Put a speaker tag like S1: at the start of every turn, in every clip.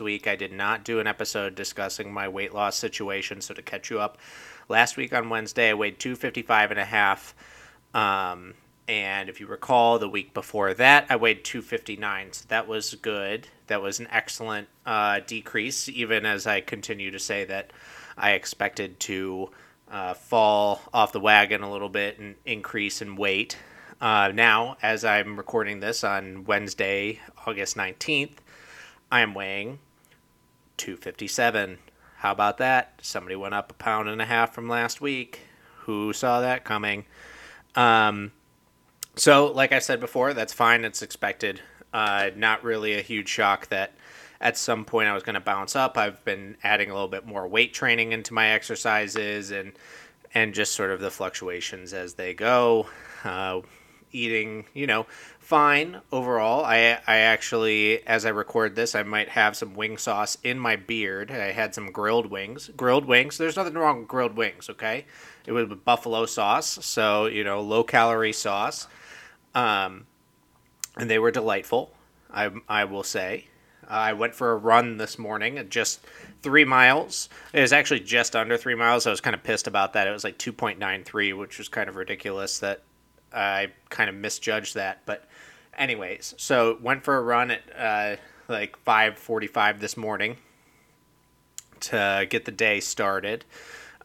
S1: week I did not do an episode discussing my weight loss situation, so to catch you up, last week on Wednesday I weighed 255 and a half. Um, and if you recall, the week before that I weighed 259, so that was good. That was an excellent uh, decrease, even as I continue to say that I expected to uh, fall off the wagon a little bit and increase in weight. Uh, now, as I'm recording this on Wednesday, August 19th, I am weighing 257. How about that? Somebody went up a pound and a half from last week. Who saw that coming? Um, so, like I said before, that's fine. It's expected. Uh, not really a huge shock that at some point I was going to bounce up. I've been adding a little bit more weight training into my exercises and and just sort of the fluctuations as they go. Uh, eating, you know, fine overall. I I actually, as I record this, I might have some wing sauce in my beard. I had some grilled wings. Grilled wings. There's nothing wrong with grilled wings. Okay, it was buffalo sauce, so you know, low calorie sauce. Um, and they were delightful. I I will say. I went for a run this morning, just three miles. It was actually just under three miles. I was kind of pissed about that. It was like 2.93, which was kind of ridiculous that I kind of misjudged that. But, anyways, so went for a run at uh, like 5:45 this morning to get the day started.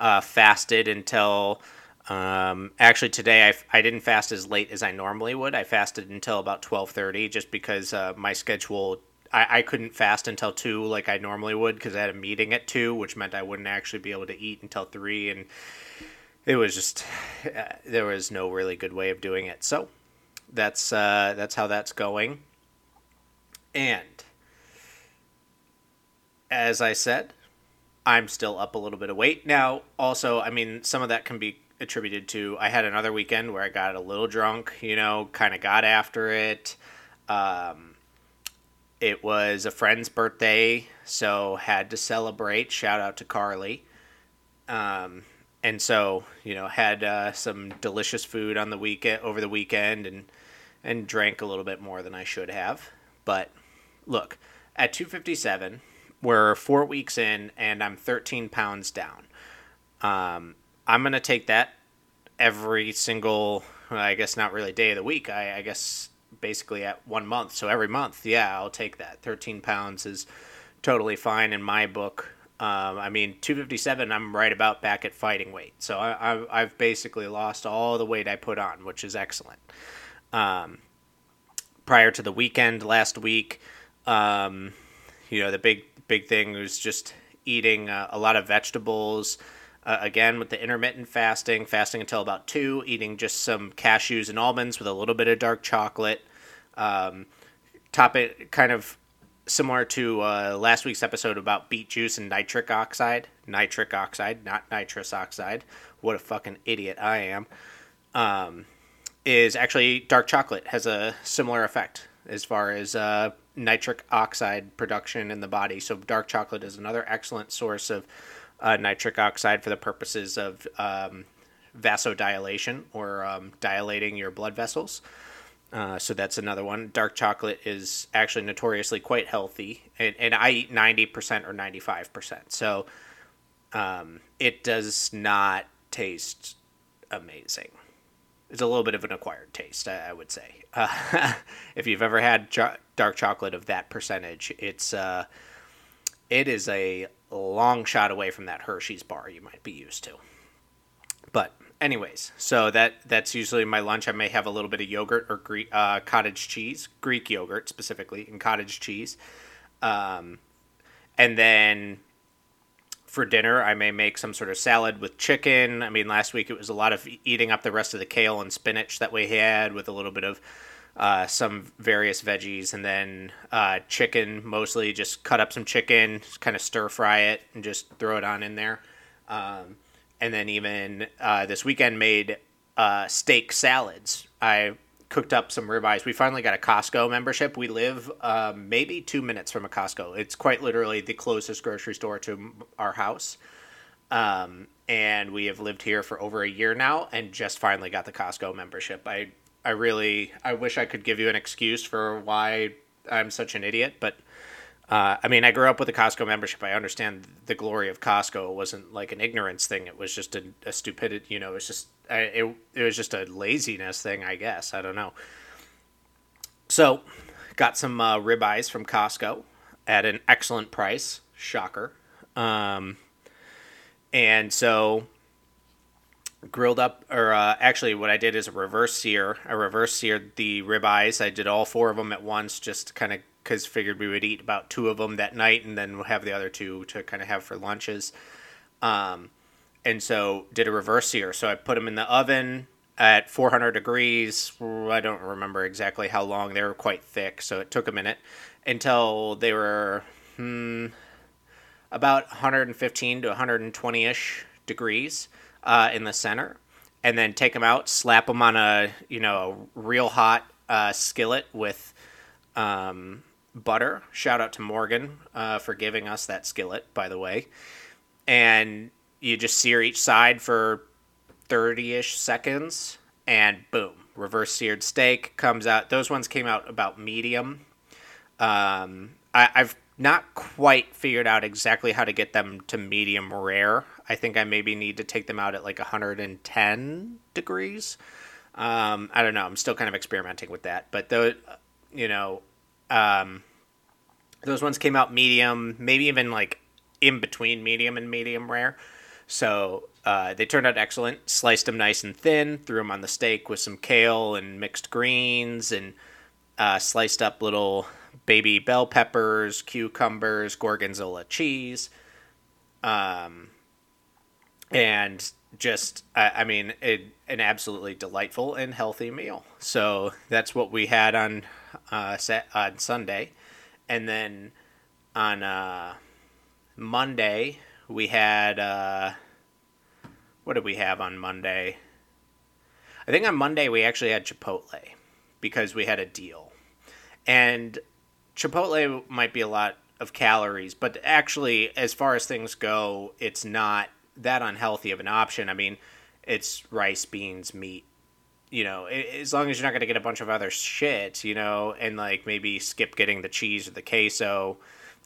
S1: Uh, fasted until um, actually today I, I didn't fast as late as I normally would. I fasted until about 12:30 just because uh, my schedule I, I couldn't fast until two like I normally would because I had a meeting at two, which meant I wouldn't actually be able to eat until three, and it was just uh, there was no really good way of doing it. So that's uh, that's how that's going. And as I said, I'm still up a little bit of weight now. Also, I mean, some of that can be attributed to I had another weekend where I got a little drunk. You know, kind of got after it. Um, it was a friend's birthday, so had to celebrate. Shout out to Carly. Um, and so you know had uh, some delicious food on the weekend over the weekend and and drank a little bit more than I should have. But look, at 257, we're four weeks in, and I'm 13 pounds down. Um, I'm gonna take that every single, I guess not really day of the week. I, I guess basically at one month. So every month, yeah, I'll take that. 13 pounds is totally fine in my book. Um, I mean, 257, I'm right about back at fighting weight. So I, have basically lost all the weight I put on, which is excellent. Um, prior to the weekend last week, um, you know, the big, big thing was just eating uh, a lot of vegetables. Uh, again, with the intermittent fasting, fasting until about two, eating just some cashews and almonds with a little bit of dark chocolate. Um, top it kind of similar to uh, last week's episode about beet juice and nitric oxide. Nitric oxide, not nitrous oxide. What a fucking idiot I am. Um, is actually dark chocolate has a similar effect as far as uh, nitric oxide production in the body. So dark chocolate is another excellent source of uh, nitric oxide for the purposes of um, vasodilation or um, dilating your blood vessels. Uh, so that's another one. Dark chocolate is actually notoriously quite healthy, and, and I eat ninety percent or ninety five percent. So um, it does not taste amazing. It's a little bit of an acquired taste, I, I would say. Uh, if you've ever had cho- dark chocolate of that percentage, it's uh, it is a long shot away from that Hershey's bar you might be used to. But anyways, so that that's usually my lunch. I may have a little bit of yogurt or Greek, uh, cottage cheese, Greek yogurt specifically, and cottage cheese. Um, and then for dinner, I may make some sort of salad with chicken. I mean, last week it was a lot of eating up the rest of the kale and spinach that we had with a little bit of uh, some various veggies, and then uh, chicken mostly. Just cut up some chicken, kind of stir fry it, and just throw it on in there. Um, and then even uh, this weekend made uh, steak salads. I cooked up some ribeyes. We finally got a Costco membership. We live um, maybe two minutes from a Costco. It's quite literally the closest grocery store to our house. Um, and we have lived here for over a year now and just finally got the Costco membership. I I really I wish I could give you an excuse for why I'm such an idiot, but Uh, I mean, I grew up with a Costco membership. I understand the glory of Costco. It wasn't like an ignorance thing. It was just a, a stupidity. You know, it was just I, it. It was just a laziness thing, I guess. I don't know. So, got some uh, ribeyes from Costco at an excellent price. Shocker. Um, and so grilled up, or uh, actually, what I did is a reverse sear. I reverse seared the ribeyes. I did all four of them at once, just kind of because figured we would eat about two of them that night, and then we'll have the other two to kind of have for lunches. Um, and so did a reverse sear. So I put them in the oven at 400 degrees. I don't remember exactly how long. They were quite thick, so it took a minute until they were hmm, about 115 to 120 ish degrees uh, in the center, and then take them out, slap them on a you know real hot uh, skillet with um, butter. Shout out to Morgan uh, for giving us that skillet, by the way. And you just sear each side for 30 ish seconds, and boom, reverse seared steak comes out. Those ones came out about medium. Um, I, I've not quite figured out exactly how to get them to medium rare. I think I maybe need to take them out at like 110 degrees. Um, I don't know. I'm still kind of experimenting with that. But the, you know, um, those ones came out medium, maybe even like in between medium and medium rare. So uh, they turned out excellent. Sliced them nice and thin, threw them on the steak with some kale and mixed greens, and uh, sliced up little baby bell peppers, cucumbers, gorgonzola cheese, um, and just I, I mean it, an absolutely delightful and healthy meal. So that's what we had on uh, set, on Sunday, and then on uh, Monday we had uh, what did we have on Monday? I think on Monday we actually had Chipotle because we had a deal, and Chipotle might be a lot of calories, but actually, as far as things go, it's not that unhealthy of an option. I mean, it's rice, beans, meat. You know, as long as you're not going to get a bunch of other shit, you know, and like maybe skip getting the cheese or the queso.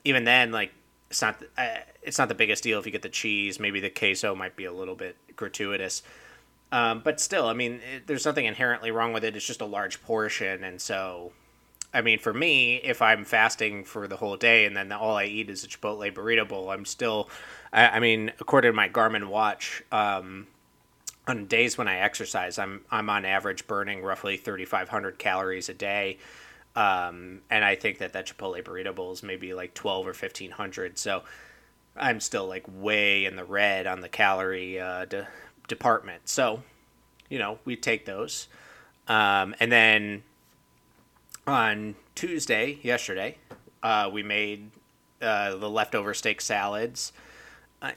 S1: Even then, like it's not uh, it's not the biggest deal if you get the cheese. Maybe the queso might be a little bit gratuitous. Um, but still, I mean, it, there's nothing inherently wrong with it. It's just a large portion, and so I mean, for me, if I'm fasting for the whole day and then all I eat is a Chipotle burrito bowl, I'm still, I, I mean, according to my Garmin watch, um, on days when I exercise, I'm I'm on average burning roughly 3,500 calories a day, um, and I think that that Chipotle burrito bowl is maybe like 12 or 1,500. So I'm still like way in the red on the calorie uh, de- department. So, you know, we take those, um, and then on Tuesday, yesterday, uh, we made uh, the leftover steak salads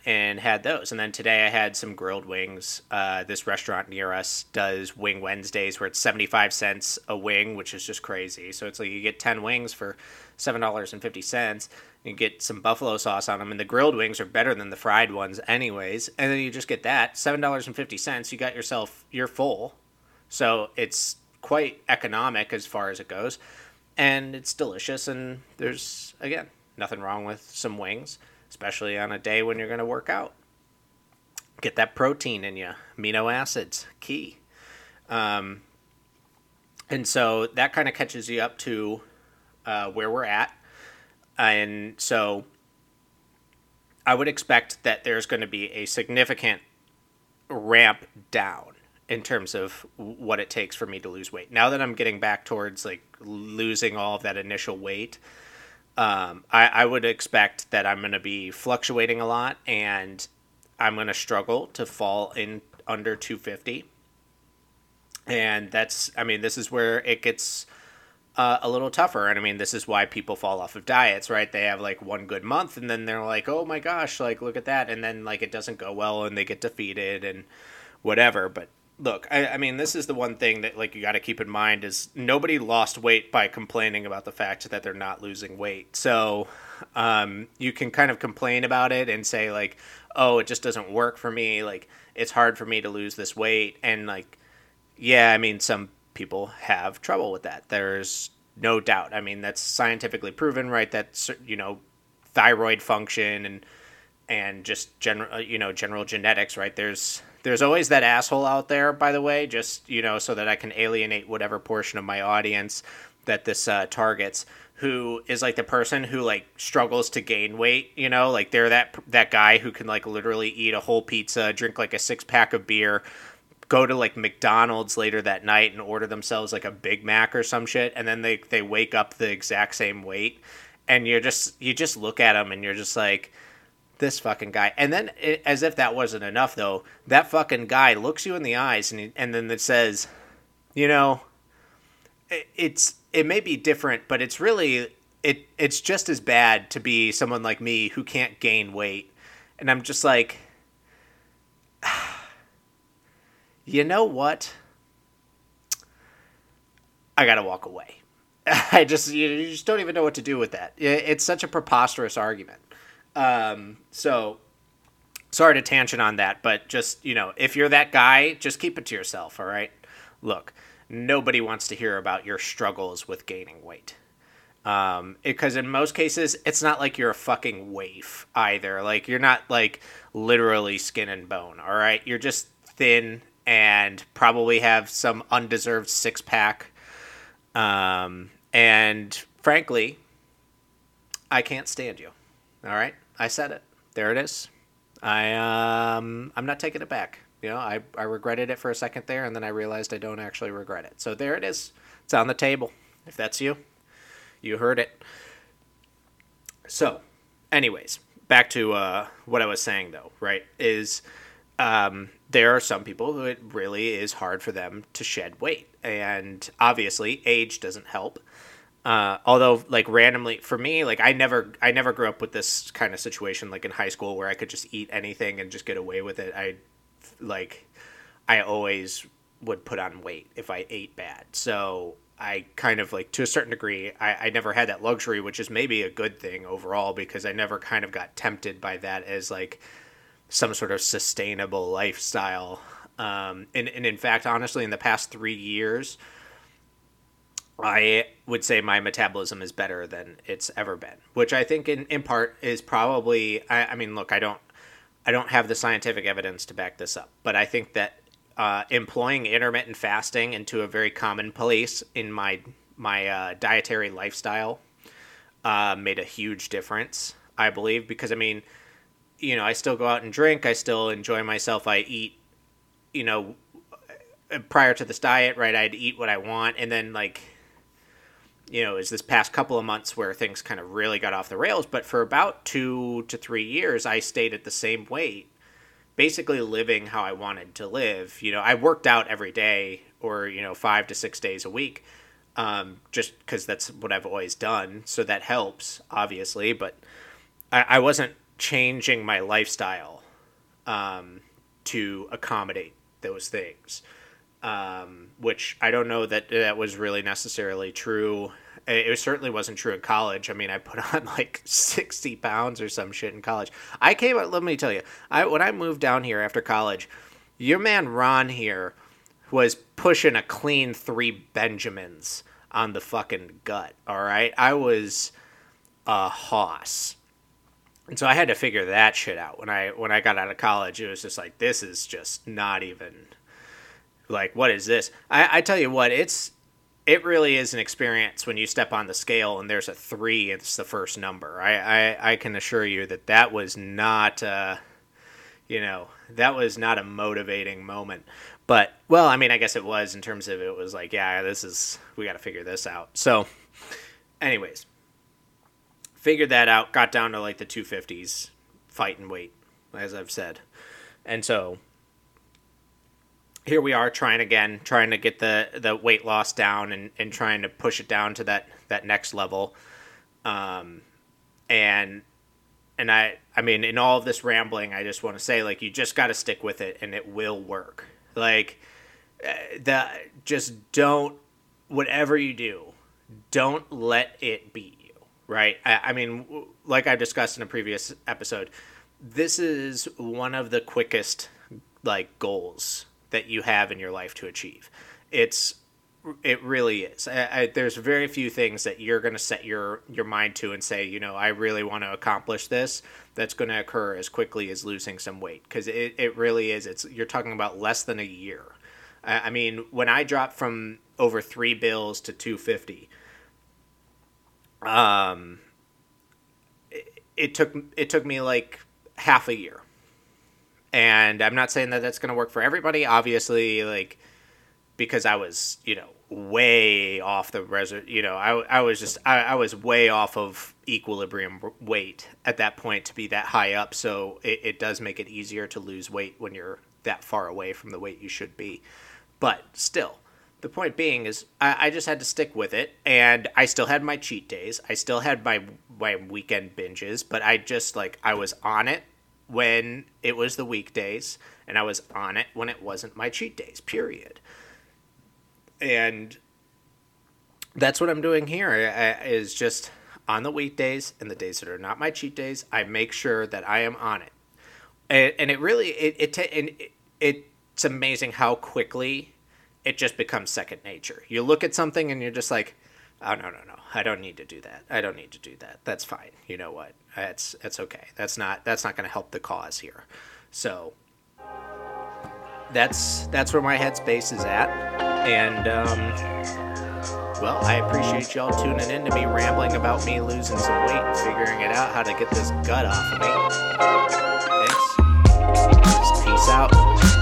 S1: and had those. And then today I had some grilled wings. Uh, this restaurant near us does Wing Wednesdays where it's 75 cents a wing, which is just crazy. So it's like you get 10 wings for $7.50. You get some buffalo sauce on them, and the grilled wings are better than the fried ones, anyways. And then you just get that $7.50. You got yourself, you're full. So it's quite economic as far as it goes, and it's delicious. And there's again nothing wrong with some wings, especially on a day when you're going to work out. Get that protein in you, amino acids, key. Um, and so that kind of catches you up to uh, where we're at. And so I would expect that there's going to be a significant ramp down in terms of what it takes for me to lose weight. Now that I'm getting back towards like losing all of that initial weight, um, I, I would expect that I'm going to be fluctuating a lot and I'm going to struggle to fall in under 250. And that's, I mean, this is where it gets uh, a little tougher. And I mean, this is why people fall off of diets, right? They have like one good month and then they're like, oh my gosh, like, look at that. And then like it doesn't go well and they get defeated and whatever. But look, I, I, mean, this is the one thing that like you got to keep in mind is nobody lost weight by complaining about the fact that they're not losing weight. So um, you can kind of complain about it and say like, oh, it just doesn't work for me. Like it's hard for me to lose this weight, and like, yeah, I mean, some people have trouble with that. There's no doubt. I mean, that's scientifically proven, right? That's you know, thyroid function and and just general you know general genetics, right? There's there's always that asshole out there, by the way, just you know, so that I can alienate whatever portion of my audience that this uh, targets who is like the person who like struggles to gain weight you know? Like they're that that guy who can like literally eat a whole pizza drink like a six pack of beer go to like McDonald's later that night and order themselves like a Big Mac or some shit and then they they wake up the exact same weight. And you're just you just look at them and you're just like this fucking guy and then as if that wasn't enough though that fucking guy looks you in the eyes and and then it says you know it, it's it may be different, but it's really it it's just as bad to be someone like me who can't gain weight. And I'm just like you know what? I got to walk away. I just you just don't even know what to do with that. It's such a preposterous argument. Um, so sorry to tangent on that, but just you know, if you're that guy, just keep it to yourself. All right. Look, nobody wants to hear about your struggles with gaining weight. Um, because in most cases, it's not like you're a fucking waif either. Like you're not like literally skin and bone. All right, you're just thin and probably have some undeserved six pack. Um, and frankly, I can't stand you. All right, I said it. There it is. I um, I'm not taking it back you know, I, I regretted it for a second there, and then I realized I don't actually regret it. So there it is. It's on the table. If that's you, you heard it. So, anyways, back to uh, what I was saying though, right? Is um, there are some people who it really is hard for them to shed weight, and obviously age doesn't help. Uh, although like randomly for me like i never i never grew up with this kind of situation like in high school where i could just eat anything and just get away with it i like I always would put on weight if I ate bad. So I kind of like to a certain degree, I, I never had that luxury, which is maybe a good thing overall because I never kind of got tempted by that as like some sort of sustainable lifestyle. Um, and, and in fact, honestly, in the past three years, I would say my metabolism is better than it's ever been, which I think in, in part is probably, I, I mean, look, I don't, I don't have the scientific evidence to back this up, but I think that uh, employing intermittent fasting into a very common place in my my uh, dietary lifestyle uh, made a huge difference. I believe because I mean, you know, I still go out and drink. I still enjoy myself. I eat, you know, prior to this diet, right? I'd eat what I want, and then like you know, is this past couple of months where things kind of really got off the rails. But for about two to three years, I stayed at the same weight, basically living how I wanted to live. You know, I worked out every day or, you know, five to six days a week, um, just because that's what I've always done. So that helps, obviously. But I, I wasn't changing my lifestyle um, to accommodate those things. Um, which I don't know that that was really necessarily true it certainly wasn't true in college. I mean, I put on like 60 pounds or some shit in college. I came out, let me tell you, I when I moved down here after college, your man Ron here was pushing a clean three Benjamins on the fucking gut, all right? I was a hoss. And so I had to figure that shit out when I when I got out of college. It was just like this is just not even like what is this? I, I tell you what, it's it really is an experience when you step on the scale and there's a three it's the first number. I i, I can assure you that that was not uh you know that was not a motivating moment. But well i mean i guess it was in terms of it was like yeah this is we got to figure this out. So anyways figured that out got down to like the 250s fight and weight as i've said. And so here we are trying again, trying to get the, the weight loss down and, and trying to push it down to that, that next level. Um, and, and I, I mean, in all of this rambling, I just want to say, like, you just got to stick with it and it will work. Like, uh, the, just don't, whatever you do, don't let it beat you, right? I, I mean, like I discussed in a previous episode, this is one of the quickest, like, goals that you have in your life to achieve. It's it really is. I, I, there's very few things that you're going to set your your mind to and say, you know, I really want to accomplish this. That's going to occur as quickly as losing some weight because it, it really is. It's you're talking about less than a year. I, I mean, when I dropped from over three bills to two fifty, um, it, it took it took me like half a year. And I'm not saying that that's going to work for everybody. Obviously, like because I was, you know, way off the reser you know I, I was just I, I was way off of equilibrium weight at that point to be that high up. So it, it does make it easier to lose weight when you're that far away from the weight you should be. But still the point being is I, I just had to stick with it. And i still had my cheat days. I still had my my weekend binges. But i just like i was on it when it was the weekdays and i was on it when it wasn't my cheat days period and that's what I'm doing here is just on the weekdays and the days that are not my cheat days, I make sure that I am on it. And, and it really it it, and it it's amazing how quickly it just becomes second nature. You look at something and you're just like, oh no no no, I don't need to do that. I don't need to do that. That's fine. You know what? That's that's okay. That's not that's not going to help the cause here. So that's that's where my headspace is at, and um, well, I appreciate y'all tuning in to me rambling about me losing some weight and figuring it out how to get this gut off of me. Thanks. Peace out.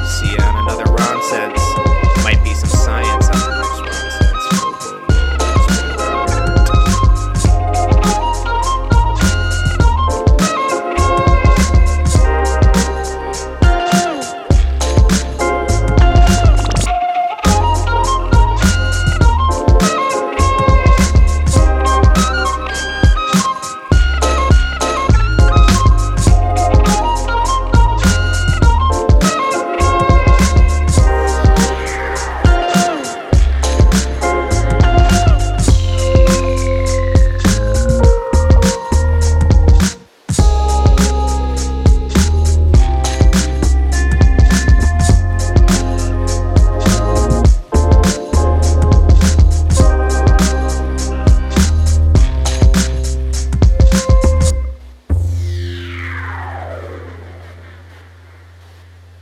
S1: See you on another Ron Sense.